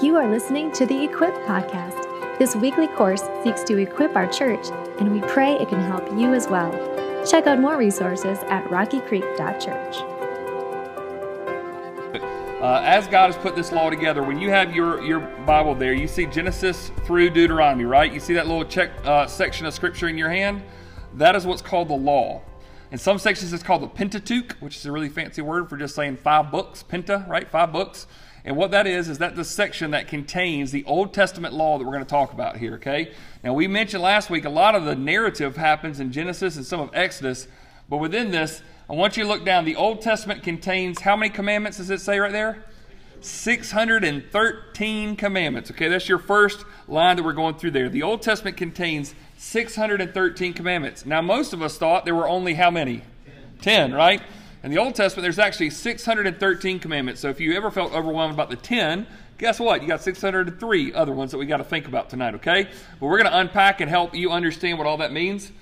You are listening to the Equip Podcast. This weekly course seeks to equip our church, and we pray it can help you as well. Check out more resources at rockycreek.church. Uh, as God has put this law together, when you have your, your Bible there, you see Genesis through Deuteronomy, right? You see that little check uh, section of scripture in your hand? That is what's called the law. In some sections, it's called the Pentateuch, which is a really fancy word for just saying five books. Penta, right? Five books. And what that is, is that the section that contains the Old Testament law that we're going to talk about here, okay? Now, we mentioned last week a lot of the narrative happens in Genesis and some of Exodus, but within this, I want you to look down. The Old Testament contains how many commandments does it say right there? 613 commandments. Okay, that's your first line that we're going through there. The Old Testament contains 613 commandments. Now, most of us thought there were only how many? 10, 10 right? In the Old Testament, there's actually 613 commandments. So if you ever felt overwhelmed about the 10, guess what? You got 603 other ones that we got to think about tonight, okay? But we're going to unpack and help you understand what all that means.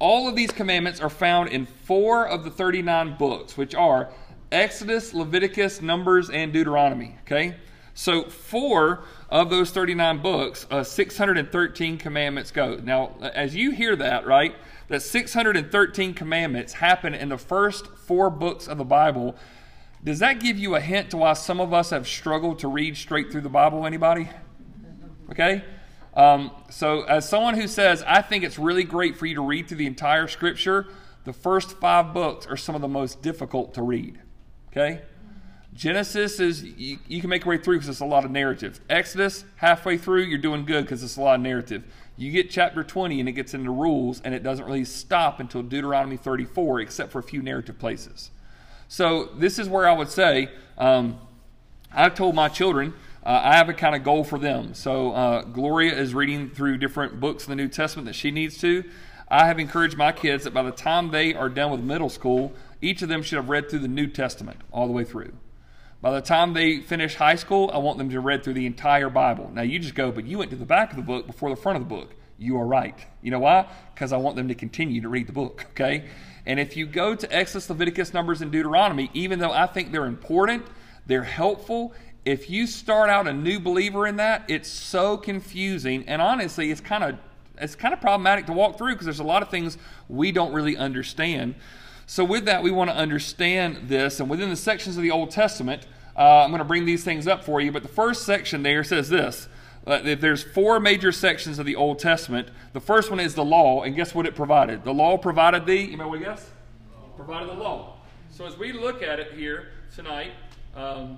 All of these commandments are found in four of the 39 books, which are Exodus, Leviticus, Numbers, and Deuteronomy, okay? So four of those 39 books, uh, 613 commandments go. Now, as you hear that, right? that 613 commandments happen in the first four books of the Bible, does that give you a hint to why some of us have struggled to read straight through the Bible? Anybody? Okay? Um, so, as someone who says, I think it's really great for you to read through the entire scripture, the first five books are some of the most difficult to read. Okay? Genesis is, you, you can make your way through because it's a lot of narrative. Exodus, halfway through, you're doing good because it's a lot of narrative. You get chapter 20 and it gets into rules, and it doesn't really stop until Deuteronomy 34, except for a few narrative places. So, this is where I would say um, I've told my children uh, I have a kind of goal for them. So, uh, Gloria is reading through different books in the New Testament that she needs to. I have encouraged my kids that by the time they are done with middle school, each of them should have read through the New Testament all the way through. By the time they finish high school, I want them to read through the entire Bible. Now you just go, but you went to the back of the book before the front of the book. You are right. You know why? Because I want them to continue to read the book, okay? And if you go to Exodus, Leviticus, Numbers, and Deuteronomy, even though I think they're important, they're helpful. If you start out a new believer in that, it's so confusing. And honestly, it's kind of it's kind of problematic to walk through because there's a lot of things we don't really understand. So, with that, we want to understand this. And within the sections of the Old Testament, uh, I'm going to bring these things up for you. But the first section there says this uh, there's four major sections of the Old Testament. The first one is the law, and guess what it provided? The law provided the, you know what guess? Provided the law. So as we look at it here tonight, um,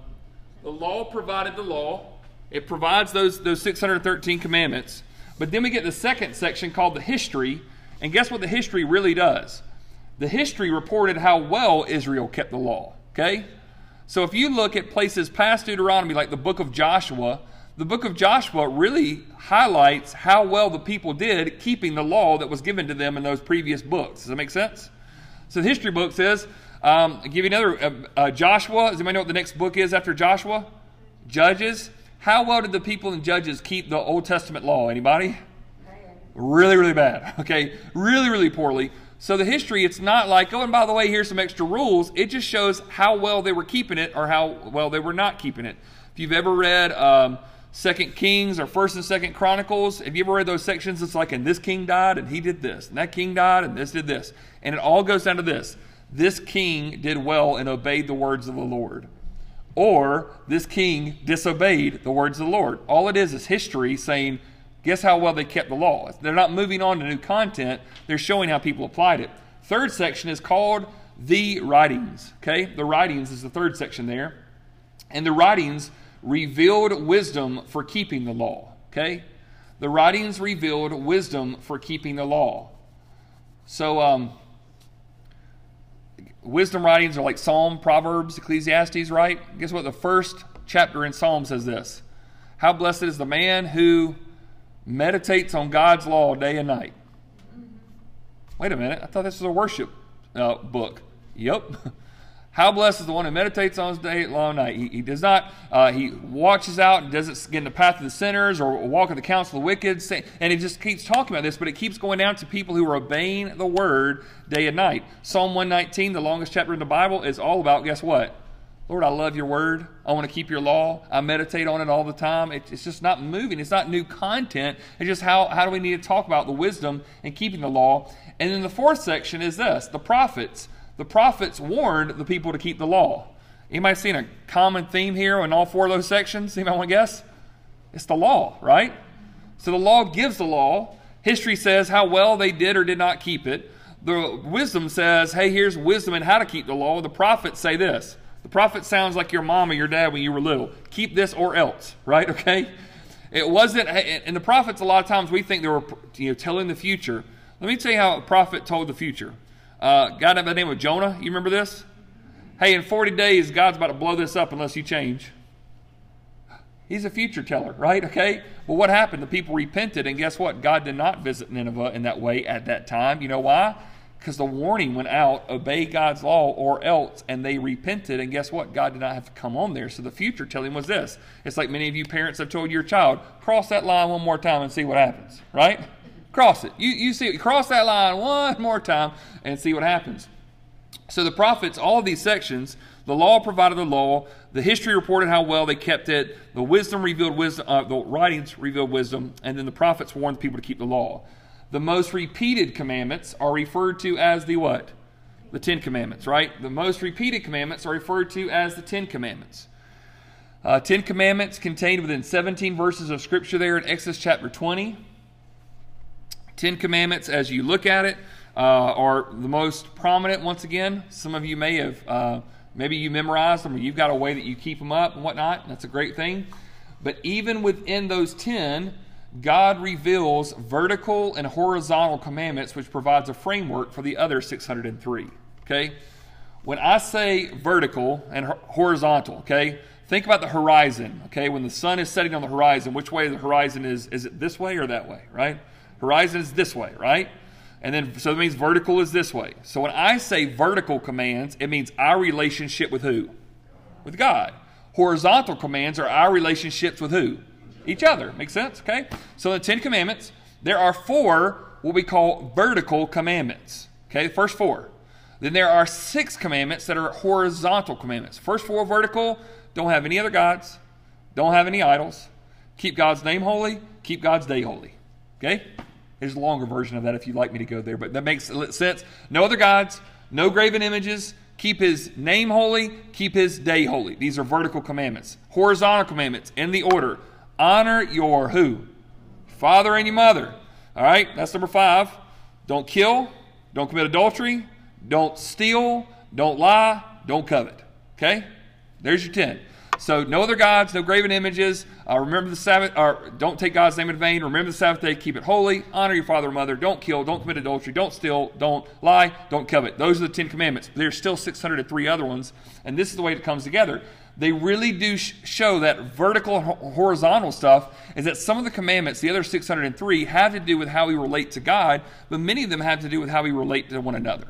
the law provided the law. It provides those, those 613 commandments. But then we get the second section called the history. And guess what the history really does? The history reported how well Israel kept the law. Okay? So if you look at places past Deuteronomy, like the book of Joshua, the book of Joshua really highlights how well the people did keeping the law that was given to them in those previous books. Does that make sense? So the history book says, um, I'll give you another, uh, uh, Joshua. Does anybody know what the next book is after Joshua? Judges. How well did the people in Judges keep the Old Testament law? Anybody? Really, really bad. Okay, really, really poorly. So the history, it's not like, oh, and by the way, here's some extra rules. It just shows how well they were keeping it or how well they were not keeping it. If you've ever read um, Second Kings or First and Second Chronicles, have you ever read those sections? It's like, and this king died and he did this, and that king died and this did this. And it all goes down to this. This king did well and obeyed the words of the Lord. Or this king disobeyed the words of the Lord. All it is is history saying, Guess how well they kept the law? They're not moving on to new content, they're showing how people applied it. Third section is called the writings. Okay? The writings is the third section there. And the writings revealed wisdom for keeping the law. Okay? The writings revealed wisdom for keeping the law. So, um, wisdom writings are like Psalm, Proverbs, Ecclesiastes, right? Guess what? The first chapter in Psalm says this How blessed is the man who meditates on God's law day and night. Wait a minute, I thought this was a worship uh, book. Yep. How blessed is the one who meditates on his day long night. He, he does not, uh, he watches out and doesn't get in the path of the sinners or walk in the counsel of the wicked. And he just keeps talking about this, but it keeps going down to people who are obeying the word day and night. Psalm 119, the longest chapter in the Bible, is all about, guess what? Lord, I love your word. I want to keep your law. I meditate on it all the time. It, it's just not moving. It's not new content. It's just how, how do we need to talk about the wisdom and keeping the law. And then the fourth section is this the prophets. The prophets warned the people to keep the law. Anybody seen a common theme here in all four of those sections? Anybody want to guess? It's the law, right? So the law gives the law. History says how well they did or did not keep it. The wisdom says, hey, here's wisdom and how to keep the law. The prophets say this. The prophet sounds like your mom or your dad when you were little. Keep this or else, right? Okay? It wasn't, and the prophets, a lot of times we think they were you know, telling the future. Let me tell you how a prophet told the future. Uh, guy by the name of Jonah, you remember this? Hey, in 40 days, God's about to blow this up unless you change. He's a future teller, right? Okay? Well, what happened? The people repented, and guess what? God did not visit Nineveh in that way at that time. You know why? Because the warning went out obey God's law or else, and they repented, and guess what? God did not have to come on there. So the future telling was this it's like many of you parents have told your child, cross that line one more time and see what happens, right? Cross it. You, you see, cross that line one more time and see what happens. So the prophets, all of these sections, the law provided the law. The history reported how well they kept it. The wisdom revealed wisdom. Uh, the writings revealed wisdom, and then the prophets warned people to keep the law. The most repeated commandments are referred to as the what? The Ten Commandments, right? The most repeated commandments are referred to as the Ten Commandments. Uh, Ten Commandments contained within 17 verses of Scripture there in Exodus chapter 20. Ten Commandments, as you look at it, uh, are the most prominent. Once again, some of you may have uh, Maybe you memorized them or you've got a way that you keep them up and whatnot. That's a great thing. But even within those 10, God reveals vertical and horizontal commandments, which provides a framework for the other 603. Okay? When I say vertical and horizontal, okay, think about the horizon. Okay, when the sun is setting on the horizon, which way the horizon is? Is it this way or that way, right? Horizon is this way, right? And then, so that means vertical is this way. So when I say vertical commands, it means our relationship with who? With God. Horizontal commands are our relationships with who? Each other. Makes sense? Okay? So the Ten Commandments, there are four what we call vertical commandments. Okay, the first four. Then there are six commandments that are horizontal commandments. First four vertical, don't have any other gods, don't have any idols, keep God's name holy, keep God's day holy. Okay? There's a longer version of that if you'd like me to go there, but that makes sense. No other gods, no graven images, keep his name holy, keep his day holy. These are vertical commandments. Horizontal commandments in the order. Honor your who? Father and your mother. All right, that's number five. Don't kill, don't commit adultery, don't steal, don't lie, don't covet. Okay? There's your 10. So no other gods, no graven images. Uh, remember the Sabbath, or don't take God's name in vain. Remember the Sabbath day, keep it holy. Honor your father and mother. Don't kill. Don't commit adultery. Don't steal. Don't lie. Don't covet. Those are the Ten Commandments. There's still 603 other ones, and this is the way it comes together. They really do sh- show that vertical horizontal stuff is that some of the commandments, the other 603, have to do with how we relate to God, but many of them have to do with how we relate to one another.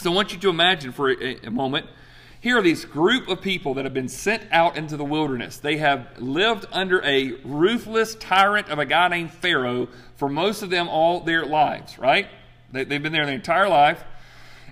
So I want you to imagine for a, a moment here are these group of people that have been sent out into the wilderness. They have lived under a ruthless tyrant of a guy named Pharaoh for most of them all their lives, right? They, have been there their entire life,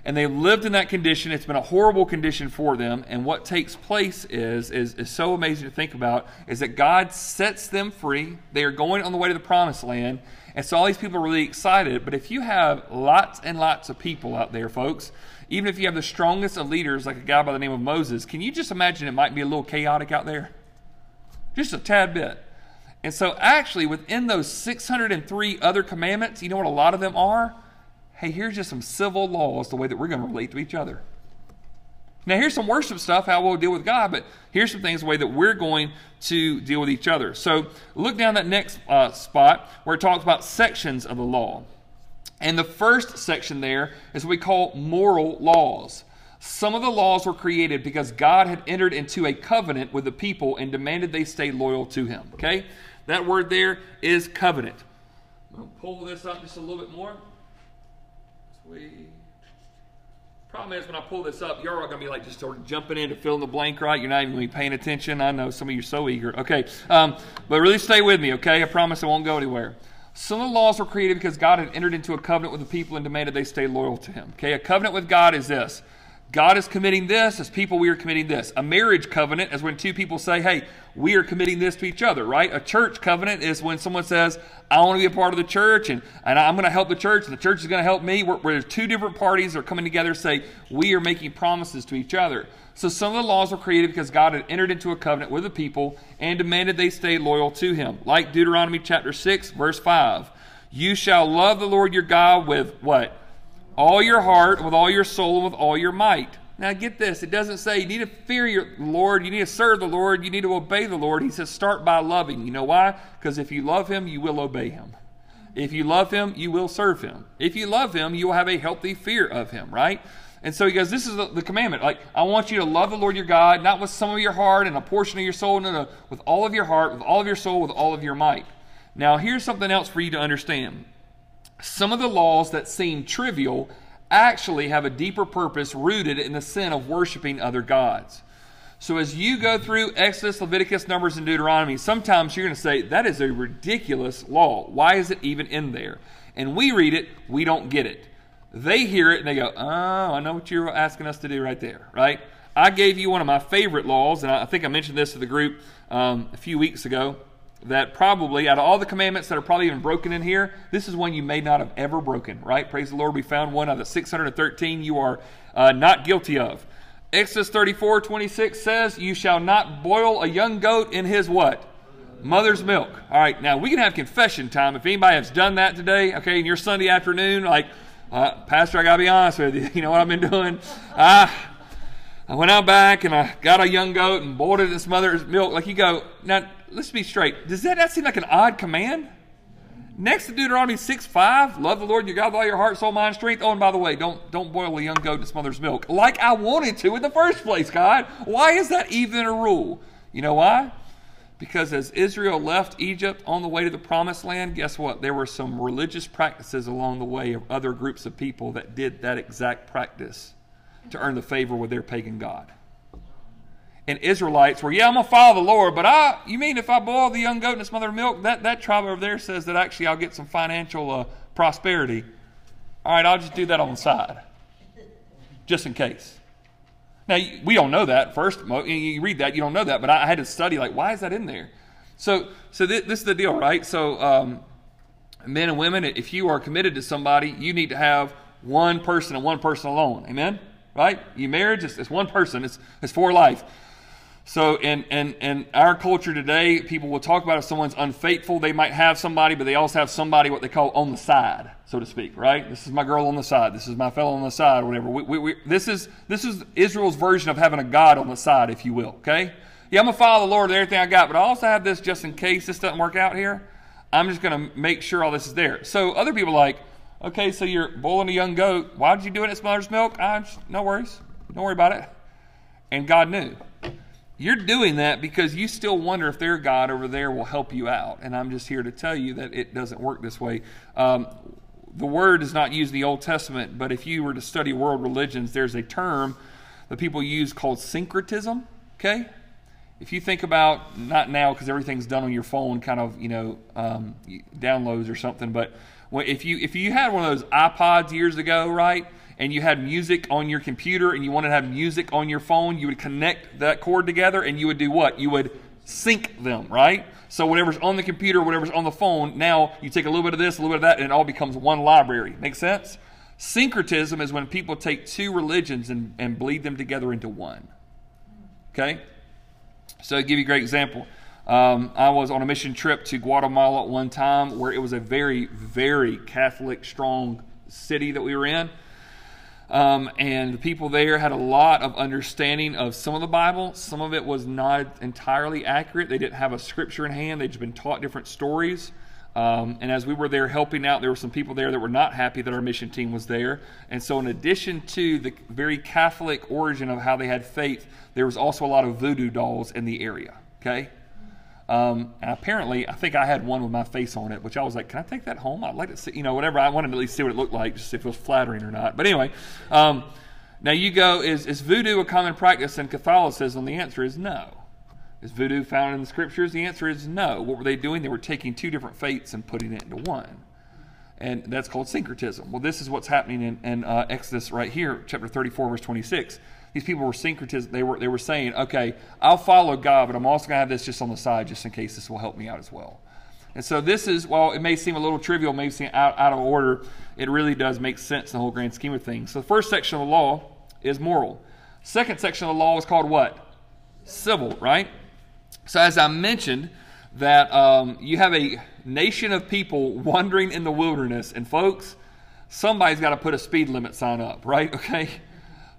and they've lived in that condition. It's been a horrible condition for them. And what takes place is, is, is so amazing to think about is that God sets them free. They are going on the way to the promised land. And so all these people are really excited. But if you have lots and lots of people out there, folks, even if you have the strongest of leaders, like a guy by the name of Moses, can you just imagine it might be a little chaotic out there? Just a tad bit. And so, actually, within those 603 other commandments, you know what a lot of them are? Hey, here's just some civil laws, the way that we're going to relate to each other. Now, here's some worship stuff, how we'll deal with God, but here's some things, the way that we're going to deal with each other. So, look down that next uh, spot where it talks about sections of the law. And the first section there is what we call moral laws. Some of the laws were created because God had entered into a covenant with the people and demanded they stay loyal to him. Okay? That word there is covenant. I'm pull this up just a little bit more. Problem is, when I pull this up, you're all going to be like just sort of jumping in to fill in the blank, right? You're not even to be paying attention. I know some of you are so eager. Okay. Um, but really stay with me, okay? I promise I won't go anywhere. Some of the laws were created because God had entered into a covenant with the people and demanded they stay loyal to Him. Okay, a covenant with God is this God is committing this. As people, we are committing this. A marriage covenant is when two people say, hey, we are committing this to each other, right? A church covenant is when someone says, I want to be a part of the church and, and I'm going to help the church and the church is going to help me. Where, where two different parties that are coming together say, we are making promises to each other. So some of the laws were created because God had entered into a covenant with the people and demanded they stay loyal to him. Like Deuteronomy chapter 6, verse 5. You shall love the Lord your God with what? All your heart, with all your soul, and with all your might. Now, get this. It doesn't say you need to fear your Lord, you need to serve the Lord, you need to obey the Lord. He says start by loving. You know why? Because if you love Him, you will obey Him. If you love Him, you will serve Him. If you love Him, you will have a healthy fear of Him, right? And so he goes, This is the, the, commandment. Like, I want you to love the Lord your God, not with some of your heart and a portion of your soul, no, no, with all of your heart, with all of your soul, with all of your might. Now, here's something else for you to understand. Some of the laws that seem trivial actually have a deeper purpose rooted in the sin of worshiping other gods. So as you go through Exodus, Leviticus, Numbers, and Deuteronomy, sometimes you're going to say, that is a ridiculous law. Why is it even in there? And we read it, we don't get it. They hear it and they go, oh, I know what you're asking us to do right there, right? I gave you one of my favorite laws, and I think I mentioned this to the group um, a few weeks ago that probably, out of all the commandments that are probably even broken in here, this is one you may not have ever broken, right? Praise the Lord, we found one out of the 613 you are uh, not guilty of. Exodus 34 26 says, You shall not boil a young goat in his what? Mother's milk. All right, now we can have confession time. If anybody has done that today, okay, in your Sunday afternoon, like, uh, Pastor, I got to be honest with you. You know what I've been doing? I, I went out back and I got a young goat and boiled it in its mother's milk. Like you go, now let's be straight. Does that not seem like an odd command? Next to Deuteronomy 6 5, love the Lord your God with all your heart, soul, mind, strength. Oh, and by the way, don't, don't boil a young goat in its mother's milk like I wanted to in the first place, God. Why is that even a rule? You know why? Because as Israel left Egypt on the way to the promised land, guess what? There were some religious practices along the way of other groups of people that did that exact practice to earn the favor with their pagan God and Israelites were, yeah, I'm gonna follow the Lord, but I, you mean if I boil the young goat in its mother milk, that that tribe over there says that actually I'll get some financial uh, prosperity. All right, I'll just do that on the side, just in case. Now we don't know that. First, you read that, you don't know that, but I had to study like, why is that in there? So, so th- this is the deal, right? So, um, men and women, if you are committed to somebody, you need to have one person and one person alone. Amen. Right? You marriage, it's one person. It's it's for life. So, in, in, in our culture today, people will talk about if someone's unfaithful, they might have somebody, but they also have somebody what they call on the side, so to speak, right? This is my girl on the side. This is my fellow on the side, whatever. We, we, we, this, is, this is Israel's version of having a God on the side, if you will, okay? Yeah, I'm going to follow the Lord with everything I got, but I also have this just in case this doesn't work out here. I'm just going to make sure all this is there. So, other people like, okay, so you're boiling a young goat. Why did you do it at mother's milk? I'm just, no worries. Don't worry about it. And God knew. You're doing that because you still wonder if their God over there will help you out. And I'm just here to tell you that it doesn't work this way. Um, the word is not used in the Old Testament, but if you were to study world religions, there's a term that people use called syncretism. Okay? If you think about, not now because everything's done on your phone, kind of, you know, um, downloads or something, but if you if you had one of those iPods years ago, right? And you had music on your computer and you wanted to have music on your phone, you would connect that cord together and you would do what? You would sync them, right? So whatever's on the computer, whatever's on the phone, now you take a little bit of this, a little bit of that, and it all becomes one library. Make sense? Syncretism is when people take two religions and, and bleed them together into one. Okay? So I'll give you a great example. Um, I was on a mission trip to Guatemala at one time where it was a very, very Catholic, strong city that we were in. Um, and the people there had a lot of understanding of some of the Bible. Some of it was not entirely accurate. They didn't have a scripture in hand, they'd just been taught different stories. Um, and as we were there helping out, there were some people there that were not happy that our mission team was there. And so, in addition to the very Catholic origin of how they had faith, there was also a lot of voodoo dolls in the area. Okay? Um, and apparently, I think I had one with my face on it, which I was like, can I take that home? I'd like to see, you know, whatever. I wanted to at least see what it looked like, just if it was flattering or not. But anyway, um, now you go, is, is voodoo a common practice in Catholicism? The answer is no. Is voodoo found in the scriptures? The answer is no. What were they doing? They were taking two different faiths and putting it into one. and that's called syncretism. Well, this is what's happening in, in uh, Exodus right here, chapter 34, verse 26. These people were syncretism. They were, they were saying, okay, I'll follow God, but I'm also going to have this just on the side just in case this will help me out as well. And so this is, while it may seem a little trivial, may seem out, out of order, it really does make sense in the whole grand scheme of things. So the first section of the law is moral. Second section of the law is called what? Civil, right? So as I mentioned, that um, you have a nation of people wandering in the wilderness, and folks, somebody's got to put a speed limit sign up, right? Okay?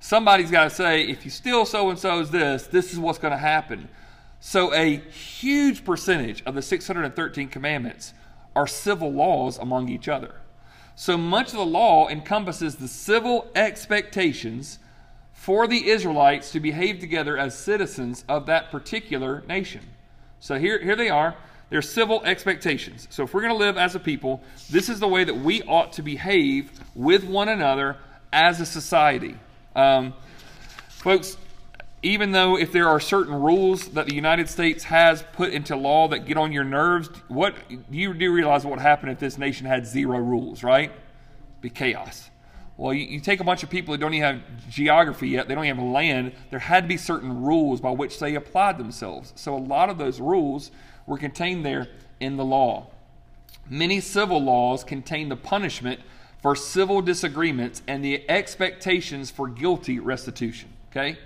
Somebody's got to say, if you steal so and so's this, this is what's going to happen. So, a huge percentage of the 613 commandments are civil laws among each other. So much of the law encompasses the civil expectations for the Israelites to behave together as citizens of that particular nation. So here, here they are. They're civil expectations. So if we're going to live as a people, this is the way that we ought to behave with one another as a society. Um, folks, even though if there are certain rules that the United States has put into law that get on your nerves, what you do realize what would happen if this nation had zero rules, right? Be chaos. Well, you, you, take a bunch of people who don't even have geography yet, they don't even have land. There had to be certain rules by which they applied themselves. So a lot of those rules were contained there in the law. Many civil laws contain the punishment for civil disagreements and the expectations for guilty restitution. Okay?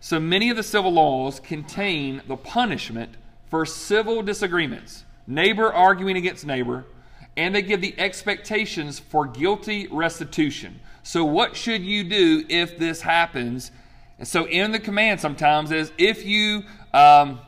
So many of the civil laws contain the punishment for civil disagreements, neighbor arguing against neighbor, and they give the expectations for guilty restitution. So, what should you do if this happens? So, in the command, sometimes is if you um,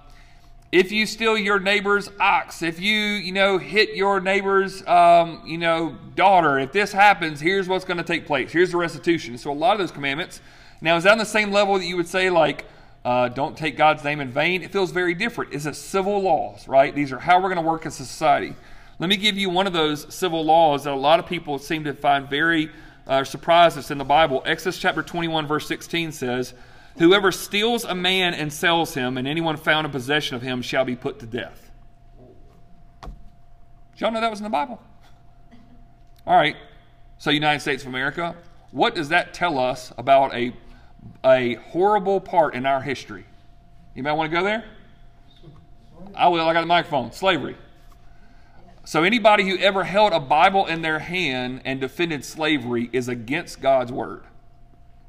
if you steal your neighbor's ox, if you you know hit your neighbor's um, you know daughter, if this happens, here's what's going to take place. Here's the restitution. So, a lot of those commandments now, is that on the same level that you would say, like, uh, don't take God's name in vain? It feels very different. Is it civil laws, right? These are how we're going to work as a society. Let me give you one of those civil laws that a lot of people seem to find very uh, surprised in the Bible. Exodus chapter 21, verse 16 says, Whoever steals a man and sells him, and anyone found in possession of him shall be put to death. Did y'all know that was in the Bible? All right. So, United States of America, what does that tell us about a a horrible part in our history. Might want to go there? I will. I got a microphone. Slavery. So, anybody who ever held a Bible in their hand and defended slavery is against God's word,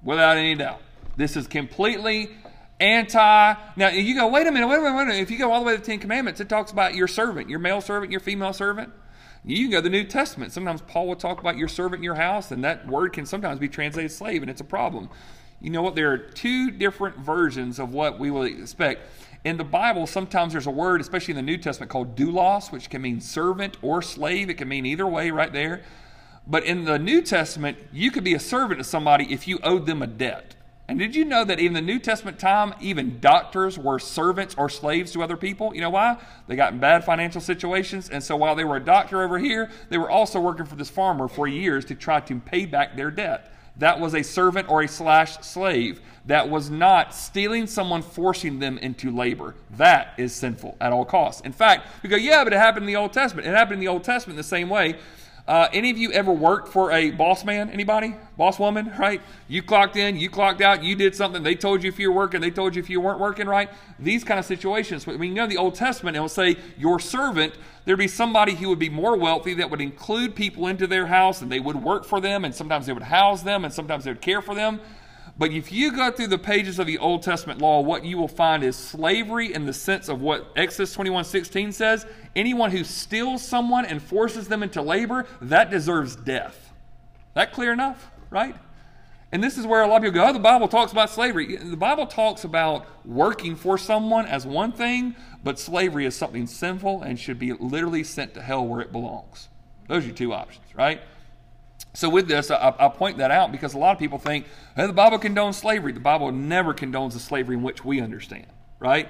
without any doubt. This is completely anti. Now, you go, wait a minute, wait a minute, wait a minute. If you go all the way to the Ten Commandments, it talks about your servant, your male servant, your female servant. You can go to the New Testament. Sometimes Paul will talk about your servant in your house, and that word can sometimes be translated slave, and it's a problem you know what? There are two different versions of what we will expect. In the Bible, sometimes there's a word, especially in the New Testament, called doulos, which can mean servant or slave. It can mean either way right there. But in the New Testament, you could be a servant to somebody if you owed them a debt. And did you know that in the New Testament time, even doctors were servants or slaves to other people? You know why? They got in bad financial situations. And so while they were a doctor over here, they were also working for this farmer for years to try to pay back their debt that was a servant or a slash slave. That was not stealing someone, forcing them into labor. That is sinful at all costs. In fact, we go, yeah, but it happened in the Old Testament. It happened in the Old Testament the same way. Uh, any of you ever worked for a boss man? Anybody? Boss woman, right? You clocked in, you clocked out, you did something. They told you if you were working, they told you if you weren't working, right? These kind of situations. But When you go to the Old Testament, it will say your servant, there'd be somebody who would be more wealthy that would include people into their house and they would work for them and sometimes they would house them and sometimes they would care for them. But if you go through the pages of the Old Testament law, what you will find is slavery in the sense of what Exodus 21 16 says. Anyone who steals someone and forces them into labor, that deserves death. That clear enough, right? And this is where a lot of people go, oh, the Bible talks about slavery. The Bible talks about working for someone as one thing, but slavery is something sinful and should be literally sent to hell where it belongs. Those are your two options, right? So, with this, I, I, point that out because a lot of people think hey, the Bible condones slavery. The Bible never condones the slavery in which we understand, right?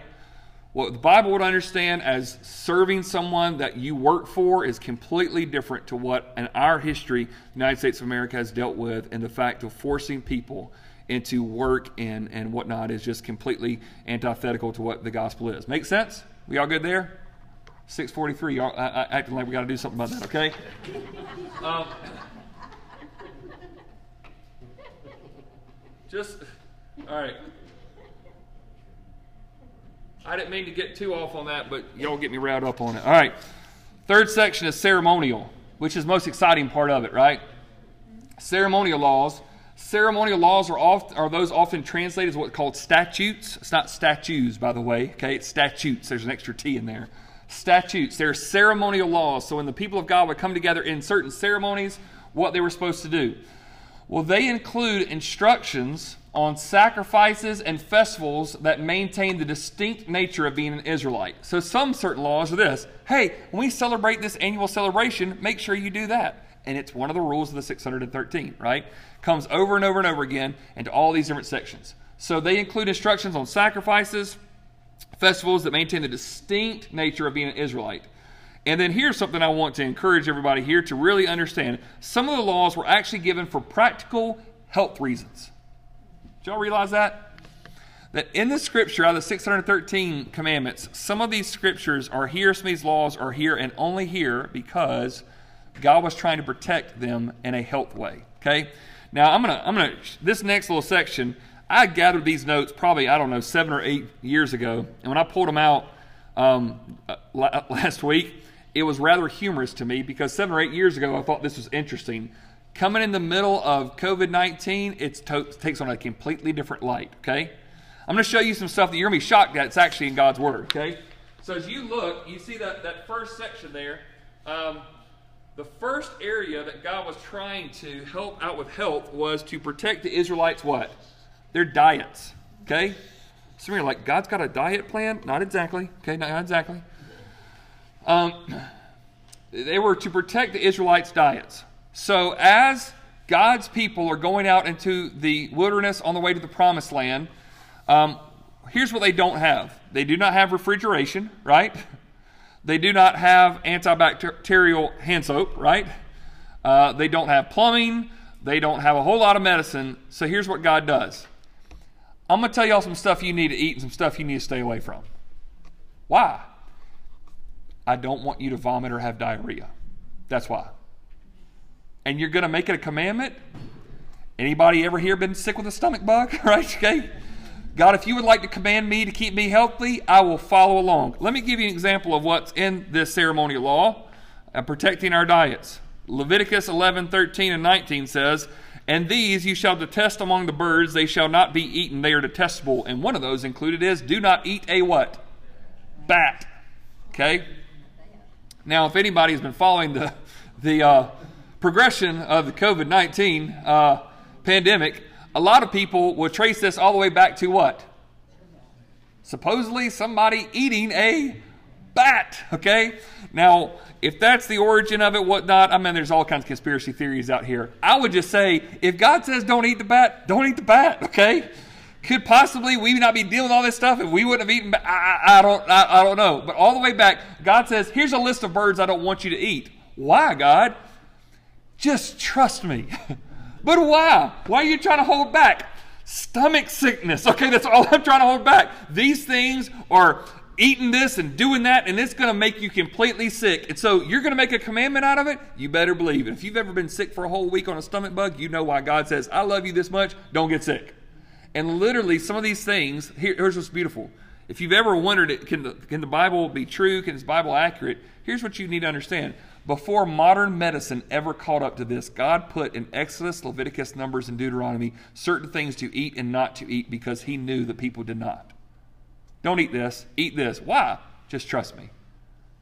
What the Bible would understand as serving someone that you work for is completely different to what in our history, the United States of America has dealt with, and the fact of forcing people into work and, and whatnot is just completely antithetical to what the gospel is. Make sense? We all good there? 643. Y'all I, I, acting like we got to do something about that, okay? Um, just, all right. I didn't mean to get too off on that, but y'all get me riled up on it. All right. Third section is ceremonial, which is most exciting part of it, right? Ceremonial laws. Ceremonial laws are, oft, are those often translated as what's called statutes. It's not statues, by the way. Okay, it's statutes. There's an extra T in there. Statutes. They're ceremonial laws. So when the people of God would come together in certain ceremonies, what they were supposed to do. Well, they include instructions on sacrifices and festivals that maintain the distinct nature of being an Israelite. So, some certain laws are this hey, when we celebrate this annual celebration, make sure you do that. And it's one of the rules of the 613, right? Comes over and over and over again into all these different sections. So, they include instructions on sacrifices, festivals that maintain the distinct nature of being an Israelite. And then here's something I want to encourage everybody here to really understand. Some of the laws were actually given for practical health reasons. Y'all realize that? That in the scripture, out of the 613 commandments, some of these scriptures are here, some of these laws are here and only here because God was trying to protect them in a health way. Okay? Now I'm gonna I'm gonna this next little section, I gathered these notes probably, I don't know, seven or eight years ago. And when I pulled them out um, uh, last week, it was rather humorous to me because seven or eight years ago I thought this was interesting coming in the middle of COVID 19, it to- takes on a completely different light, okay? I'm going to show you some stuff that you're going to be shocked at. It's actually in God's Word, okay? So as you look, you see that, that first section there. Um, the first area that God was trying to help out with health was to protect the Israelites' what? Their diets, okay? Some of you are like, God's got a diet plan? Not exactly, okay? Not exactly. Um, they were to protect the Israelites' diets. So, as God's people are going out into the wilderness on the way to the promised land, um, here's what they don't have they do not have refrigeration, right? They do not have antibacterial hand soap, right? Uh, they don't have plumbing. They don't have a whole lot of medicine. So here's what God does I'm going to tell y'all some stuff you need to eat and some stuff you need to stay away from. Why? I don't want you to vomit or have diarrhea. That's why and you're going to make it a commandment? Anybody ever here been sick with a stomach bug? right? Okay. God, if you would like to command me to keep me healthy, I will follow along. Let me give you an example of what's in this ceremonial law of protecting our diets. Leviticus 11, 13, and 19 says, And these you shall detest among the birds, they shall not be eaten, they are detestable. And one of those included is, Do not eat a what? Bat. Okay? Now, if anybody has been following the, the, uh, progression of the COVID 19 uh, pandemic, a lot of people will trace this all the way back to what? Supposedly somebody eating a bat, okay? Now, if that's the origin of it, whatnot, I mean, there's all kinds of conspiracy theories out here. I would just say, if God says don't eat the bat, don't eat the bat, okay? Could possibly we not be dealing with all this stuff if we wouldn't have eaten? I, I, don't, I, I don't know. But all the way back, God says, here's a list of birds I don't want you to eat. Why, God? Just trust me. but why? Why are you trying to hold back? Stomach sickness. Okay, that's all I'm trying to hold back. These things are eating this and doing that, and it's going to make you completely sick. And so you're going to make a commandment out of it? You better believe it. If you've ever been sick for a whole week on a stomach bug, you know why God says, I love you this much, don't get sick. And literally, some of these things, here, here's what's beautiful. If you've ever wondered, can the, can the Bible be true? Can this Bible accurate? Here's what you need to understand. Before modern medicine ever caught up to this, God put in Exodus, Leviticus, Numbers, and Deuteronomy certain things to eat and not to eat because He knew that people did not. Don't eat this, eat this. Why? Just trust me.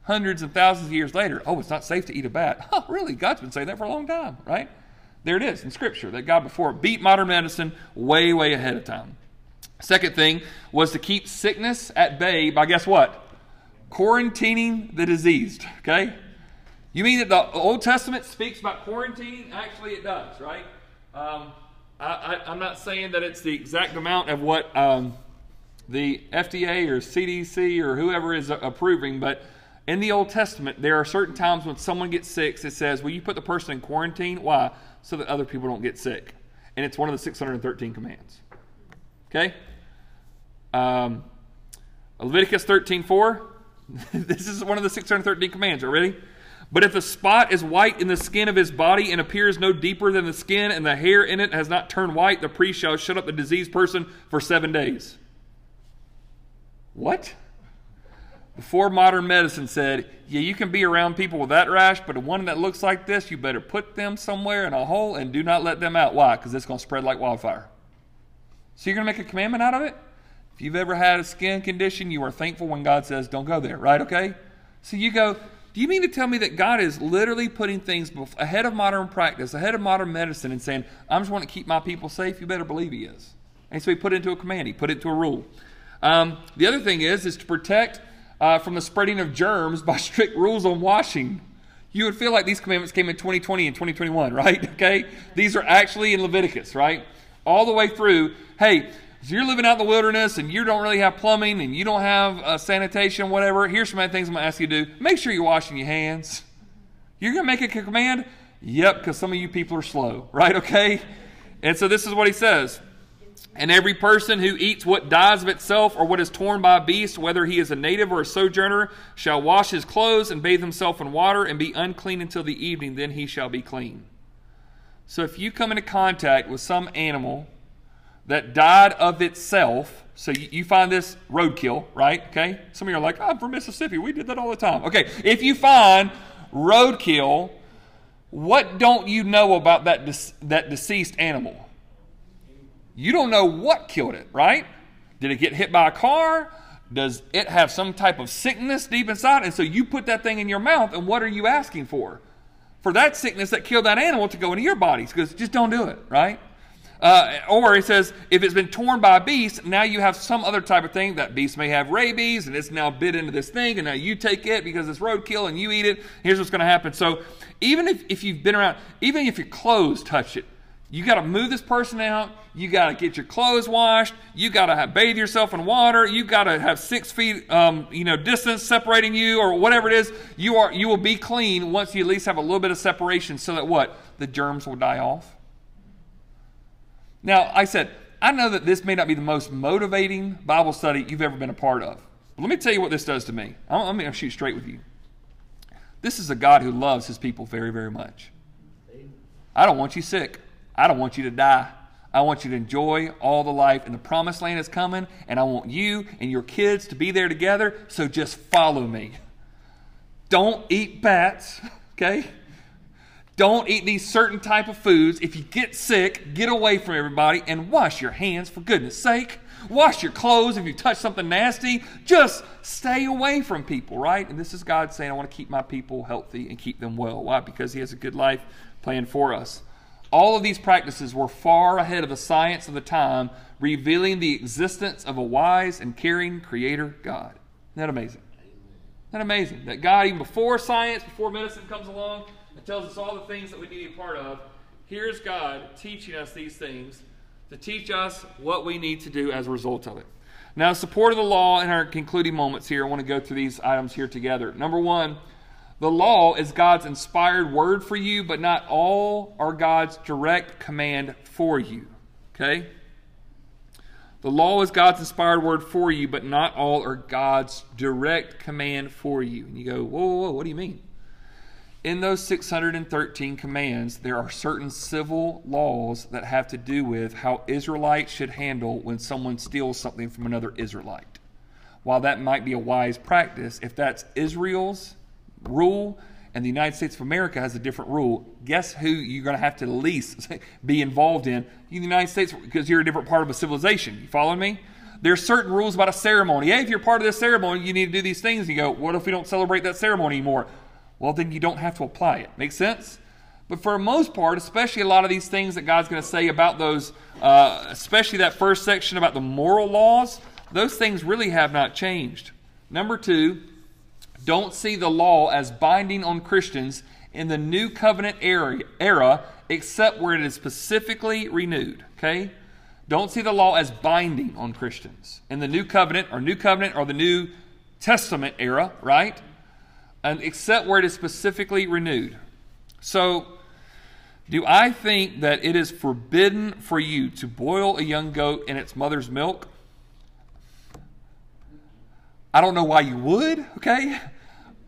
Hundreds and thousands of years later, oh, it's not safe to eat a bat. Oh, really? God's been saying that for a long time, right? There it is in Scripture that God before beat modern medicine way, way ahead of time. Second thing was to keep sickness at bay by guess what? Quarantining the diseased, okay? You mean that the Old Testament speaks about quarantine? Actually, it does, right? Um, I, am not saying that it's the exact amount of what um, the FDA or CDC or whoever is approving, but in the Old Testament, there are certain times when someone gets sick, it says, Will you put the person in quarantine? Why? So that other people don't get sick. And it's one of the 613 commands. Okay? Um, Leviticus 13 4 this is one of the 613 commands. Are ready? But if the spot is white in the skin of his body and appears no deeper than the skin, and the hair in it has not turned white, the priest shall shut up the diseased person for seven days. What? Before modern medicine said, yeah, you can be around people with that rash, but the one that looks like this, you better put them somewhere in a hole and do not let them out. Why? Because it's going to spread like wildfire. So you're going to make a commandment out of it? If you've ever had a skin condition, you are thankful when God says, don't go there, right? Okay? So you go, do you mean to tell me that God is literally putting things ahead of modern practice, ahead of modern medicine, and saying, I'm just want to keep my people safe? You better believe He is. And so He put it into a command, He put it into a rule. Um, the other thing is, is to protect uh, from the spreading of germs by strict rules on washing. You would feel like these commandments came in 2020 and 2021, right? Okay? These are actually in Leviticus, right? All the way through. Hey, so you're living out in the wilderness and you don't really have plumbing and you don't have uh, sanitation, whatever. Here's some things I'm going to ask you to do. Make sure you're washing your hands. You're going to make a command? Yep, because some of you people are slow, right? Okay? And so this is what he says. And every person who eats what dies of itself or what is torn by a beast, whether he is a native or a sojourner, shall wash his clothes and bathe himself in water and be unclean until the evening, then he shall be clean. So if you come into contact with some animal that died of itself. So you, find this roadkill, right? Okay. Some of you are like, I'm from Mississippi. We did that all the time. Okay. If you find roadkill, what don't you know about that, de- that deceased animal? You don't know what killed it, right? Did it get hit by a car? Does it have some type of sickness deep inside? And so you put that thing in your mouth, and what are you asking for? For that sickness that killed that animal to go into your body. Because just don't do it, right? Uh, or it says, if it's been torn by a beast, now you have some other type of thing. That beast may have rabies, and it's now bit into this thing, and now you take it because it's roadkill and you eat it. Here's what's going to happen. So, even if, if you've been around, even if your clothes touch it, you got to move this person out. You got to get your clothes washed. You got to bathe yourself in water. You got to have six feet, um, you know, distance separating you, or whatever it is. You are you will be clean once you at least have a little bit of separation, so that what the germs will die off. Now, I said, I know that this may not be the most motivating Bible study you've ever been a part of. But let me tell you what this does to me. I'm, I'm going to shoot straight with you. This is a God who loves his people very, very much. I don't want you sick. I don't want you to die. I want you to enjoy all the life, and the promised land is coming, and I want you and your kids to be there together, so just follow me. Don't eat bats, okay? Don't eat these certain type of foods. If you get sick, get away from everybody and wash your hands for goodness sake. Wash your clothes if you touch something nasty. Just stay away from people, right? And this is God saying, I want to keep my people healthy and keep them well. Why? Because He has a good life planned for us. All of these practices were far ahead of the science of the time, revealing the existence of a wise and caring Creator God. Isn't that amazing? Isn't that amazing? That God, even before science, before medicine comes along, it tells us all the things that we need to be part of. Here's God teaching us these things to teach us what we need to do as a result of it. Now, support of the law in our concluding moments here, I want to go through these items here together. Number one, the law is God's inspired word for you, but not all are God's direct command for you. Okay? The law is God's inspired word for you, but not all are God's direct command for you. And you go, whoa, whoa, whoa what do you mean? in those 613 commands, there are certain civil laws that have to do with how Israelites should handle when someone steals something from another Israelite. While that might be a wise practice, if that's Israel's rule and the United States of America has a different rule, guess who you're going to have to least be involved in? In the United States, because you're a different part of a civilization. You following me? There's certain rules about a ceremony. Hey, if you're part of this ceremony, you need to do these things. You go, what if we don't celebrate that ceremony anymore? well, then you don't have to apply it. Make sense? But for the most part, especially a lot of these things that God's going to say about those, uh, especially that first section about the moral laws, those things really have not changed. Number two, don't see the law as binding on Christians in the new covenant era, except where it is specifically renewed. Okay? Don't see the law as binding on Christians in the new covenant or new covenant or the new testament era, right? and except where it is specifically renewed. So, do I think that it is forbidden for you to boil a young goat in its mother's milk? I don't know why you would, okay?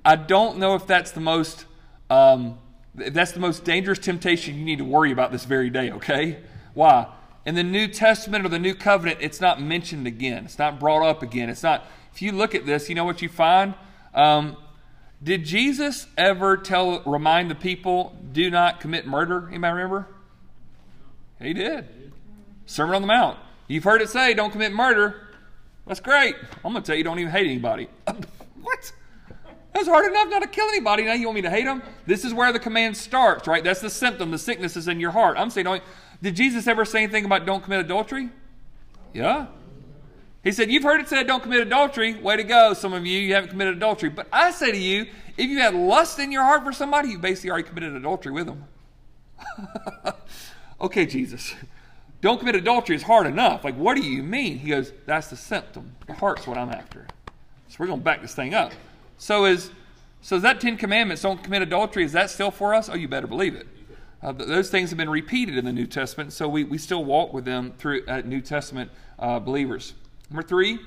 I don't know if that's the most um, that's the most dangerous temptation you need to worry about this very day, okay? Why? In the New Testament or the New Covenant, it's not mentioned again. It's not brought up again. It's not, if you look at this, you know what you find? Um, did Jesus ever tell, remind the people, do not commit murder? Anybody remember? He did. Sermon on the Mount. You've heard it say, don't commit murder. That's great. I'm going to tell you, don't even hate anybody. what? That's hard enough not to kill anybody. Now you want me to hate them? This is where the command starts, right? That's the symptom. The sickness is in your heart. I'm saying, don't, did Jesus ever say anything about don't commit adultery? Yeah. He said, You've heard it said don't commit adultery. Way to go, some of you. You haven't committed adultery. But I say to you, if you had lust in your heart for somebody, you basically already committed adultery with them. okay, Jesus. Don't commit adultery is hard enough. Like, what do you mean? He goes, That's the symptom. The heart's what I'm after. So we're going to back this thing up. So is so is that Ten Commandments? Don't commit adultery. Is that still for us? Oh, you better believe it. Uh, those things have been repeated in the New Testament, so we, we still walk with them through uh, New Testament uh, believers. Number three,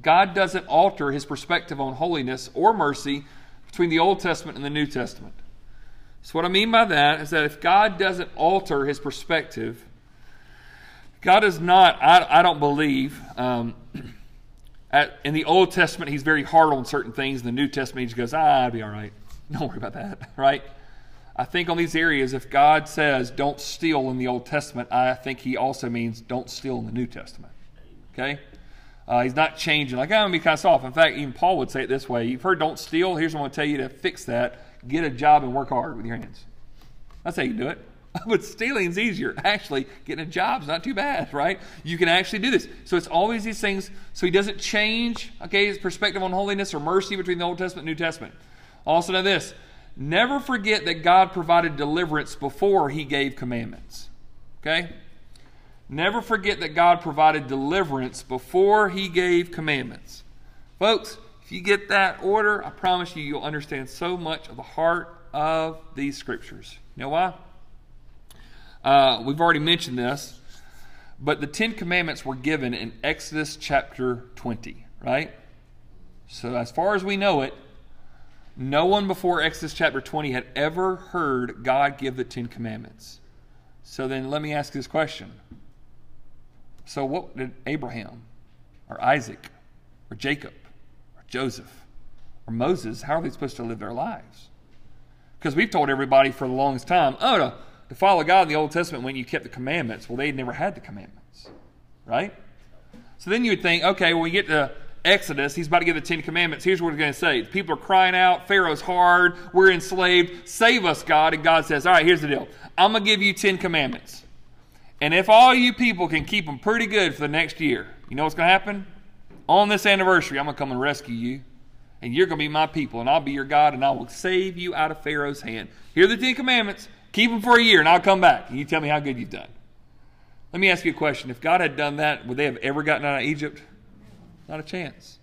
God doesn't alter his perspective on holiness or mercy between the Old Testament and the New Testament. So, what I mean by that is that if God doesn't alter his perspective, God is not, I, I don't believe, um, at, in the Old Testament, he's very hard on certain things. In the New Testament, he just goes, ah, I'll be all right. Don't worry about that, right? I think on these areas, if God says don't steal in the Old Testament, I think he also means don't steal in the New Testament. Okay? Uh, he's not changing. Like, I'm going to be kind of soft. In fact, even Paul would say it this way You've heard don't steal. Here's what I'm going to tell you to fix that get a job and work hard with your hands. That's how you do it. but stealing's easier. Actually, getting a job's not too bad, right? You can actually do this. So it's always these things. So he doesn't change, okay, his perspective on holiness or mercy between the Old Testament and New Testament. Also know this. Never forget that God provided deliverance before he gave commandments. Okay? Never forget that God provided deliverance before he gave commandments. Folks, if you get that order, I promise you, you'll understand so much of the heart of these scriptures. You know why? Uh, we've already mentioned this, but the Ten Commandments were given in Exodus chapter 20, right? So, as far as we know it, no one before Exodus chapter 20 had ever heard God give the Ten Commandments. So, then let me ask this question. So, what did Abraham or Isaac or Jacob or Joseph or Moses, how are they supposed to live their lives? Because we've told everybody for the longest time, oh, no, to follow God in the Old Testament when you kept the commandments. Well, they never had the commandments, right? So then you would think, okay, when we get to Exodus, he's about to give the Ten Commandments. Here's what he's going to say. People are crying out, Pharaoh's hard, we're enslaved, save us, God. And God says, all right, here's the deal. I'm going to give you Ten Commandments. And if all you people can keep them pretty good for the next year, you know what's going to happen? On this anniversary, I'm going to come and rescue you. And you're going to be my people, and I'll be your God, and I will save you out of Pharaoh's hand. Here are the Ten Commandments. Keep them for a year and I'll come back and you tell me how good you've done. Let me ask you a question. If God had done that, would they have ever gotten out of Egypt? Not a chance.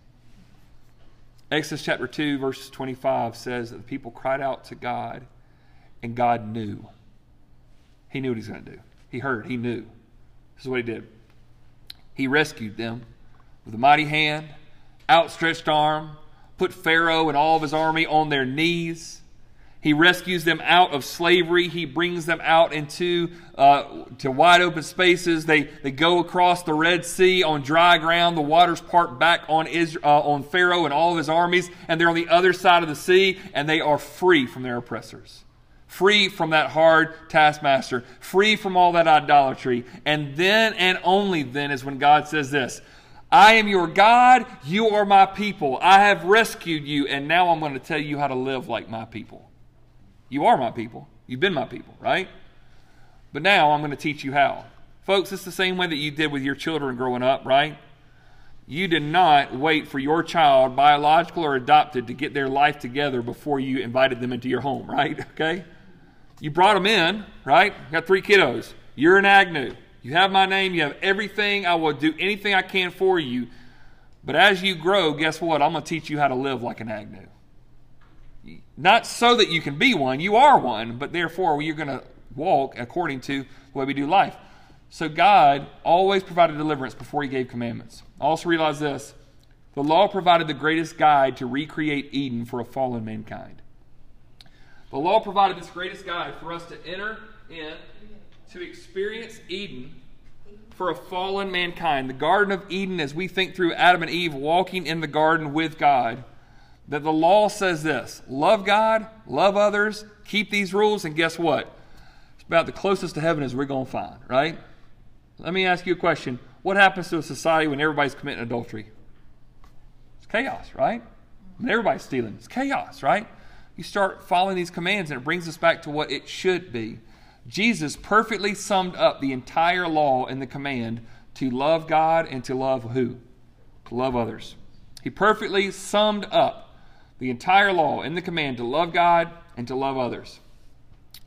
Exodus chapter 2, verse 25 says that the people cried out to God and God knew. He knew what he was going to do. He heard, he knew. This is what he did. He rescued them with a mighty hand, outstretched arm, put Pharaoh and all of his army on their knees he rescues them out of slavery. He brings them out into uh, to wide open spaces. They, they go across the Red Sea on dry ground. The waters part back on, Israel, uh, on Pharaoh and all of his armies, and they're on the other side of the sea, and they are free from their oppressors. Free from that hard taskmaster, free from all that idolatry. And then and only then is when God says this I am your God, you are my people. I have rescued you, and now I'm going to tell you how to live like my people. You are my people. You've been my people, right? But now I'm going to teach you how. Folks, it's the same way that you did with your children growing up, right? You did not wait for your child, biological or adopted, to get their life together before you invited them into your home, right? Okay? You brought them in, right? You got three kiddos. You're an Agnew. You have my name. You have everything. I will do anything I can for you. But as you grow, guess what? I'm going to teach you how to live like an Agnew. Not so that you can be one, you are one, but therefore you're going to walk according to the way we do life. So God always provided deliverance before He gave commandments. Also realize this The law provided the greatest guide to recreate Eden for a fallen mankind. The law provided this greatest guide for us to enter in, to experience Eden for a fallen mankind. The Garden of Eden, as we think through Adam and Eve walking in the garden with God, that the law says this love God, love others, keep these rules, and guess what? It's about the closest to heaven as we're going to find, right? Let me ask you a question. What happens to a society when everybody's committing adultery? It's chaos, right? When everybody's stealing, it's chaos, right? you start following these commands, and it brings us back to what it should be. Jesus perfectly summed up the entire law in the command to love God and to love who? To love others. He perfectly summed up the entire law in the command to love God and to love others.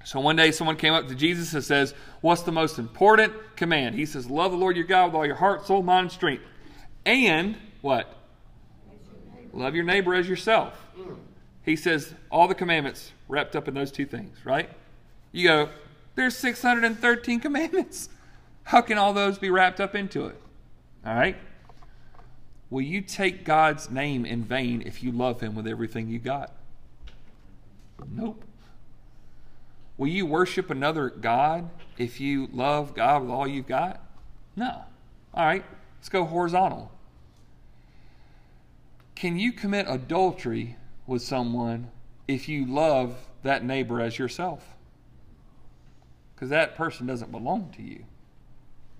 So one day someone came up to Jesus and says, What's the most important command? He says, Love the Lord your God with all your heart, soul, mind, and strength. And what? Love your neighbor as yourself he says all the commandments wrapped up in those two things, right? You go, there's 613 commandments. How can all those be wrapped up into it? All right? Will you take God's name in vain if you love him with everything you got? Nope. Will you worship another God if you love God with all you've got? No. All right, let's go horizontal. Can you commit adultery with someone if you love that neighbor as yourself. Because that person doesn't belong to you.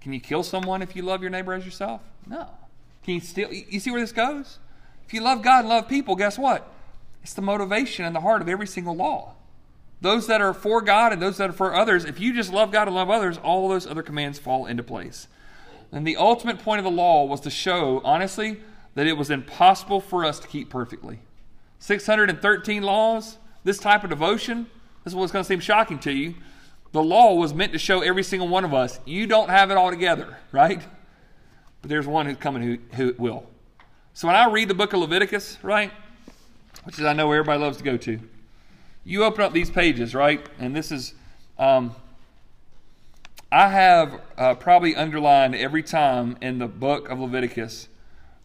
Can you kill someone if you love your neighbor as yourself? No. Can you still, you see where this goes? If you love God and love people, guess what? It's the motivation and the heart of every single law. Those that are for God and those that are for others, if you just love God and love others, all those other commands fall into place. And the ultimate point of the law was to show, honestly, that it was impossible for us to keep perfectly. 613 laws, this type of devotion, this is what's going to seem shocking to you. The law was meant to show every single one of us, you don't have it all together, right? But there's one who's coming who, who will. So when I read the book of Leviticus, right, which is I know everybody loves to go to, you open up these pages, right, and this is, um, I have uh, probably underlined every time in the book of Leviticus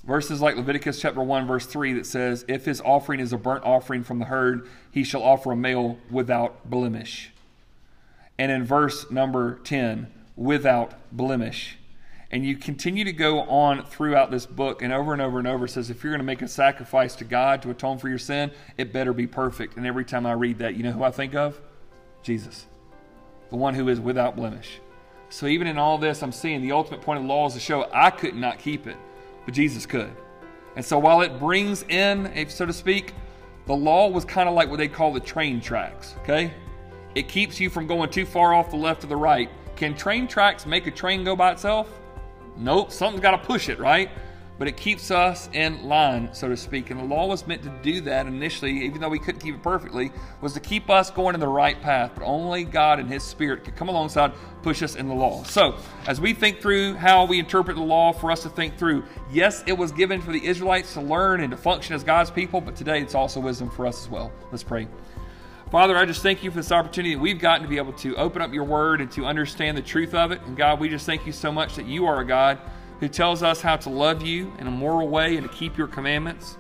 Verses like Leviticus chapter 1, verse 3 that says, If his offering is a burnt offering from the herd, he shall offer a male without blemish. And in verse number 10, without blemish. And you continue to go on throughout this book, and over and over and over says, if you're going to make a sacrifice to God to atone for your sin, it better be perfect. And every time I read that, you know who I think of? Jesus, the one who is without blemish. So even in all this, I'm seeing the ultimate point of the law is to show I could not keep it but Jesus could. And so while it brings in, so to speak, the law was kind of like what they call the train tracks, okay? It keeps you from going too far off the left or the right. Can train tracks make a train go by itself? Nope, something's got to push it, right? but it keeps us in line, so to speak. And the law was meant to do that initially, even though we couldn't keep it perfectly, was to keep us going in the right path. But only God and His Spirit could come alongside, push us in the law. So, as we think through how we interpret the law, for us to think through, yes, it was given for the Israelites to learn and to function as God's people, but today it's also wisdom for us as well. Let's pray. Father, I just thank you for this opportunity that we've gotten to be able to open up your word and to understand the truth of it. And God, we just thank you so much that you are a God who tells us how to love you in a moral way and to keep your commandments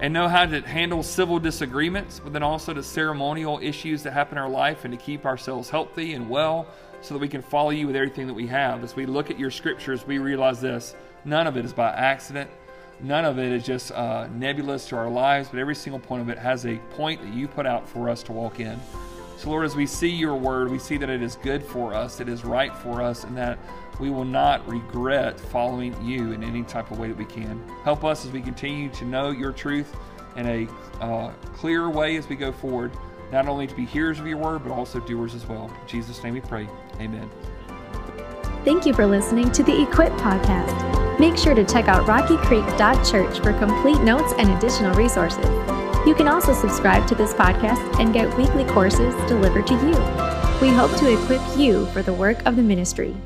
and know how to handle civil disagreements, but then also the ceremonial issues that happen in our life and to keep ourselves healthy and well so that we can follow you with everything that we have. As we look at your scriptures, we realize this none of it is by accident. None of it is just uh, nebulous to our lives, but every single point of it has a point that you put out for us to walk in. So, Lord, as we see your word, we see that it is good for us, it is right for us, and that we will not regret following you in any type of way that we can. Help us as we continue to know your truth in a uh, clear way as we go forward, not only to be hearers of your word, but also doers as well. In Jesus' name we pray. Amen. Thank you for listening to the Equip Podcast. Make sure to check out rockycreek.church for complete notes and additional resources. You can also subscribe to this podcast and get weekly courses delivered to you. We hope to equip you for the work of the ministry.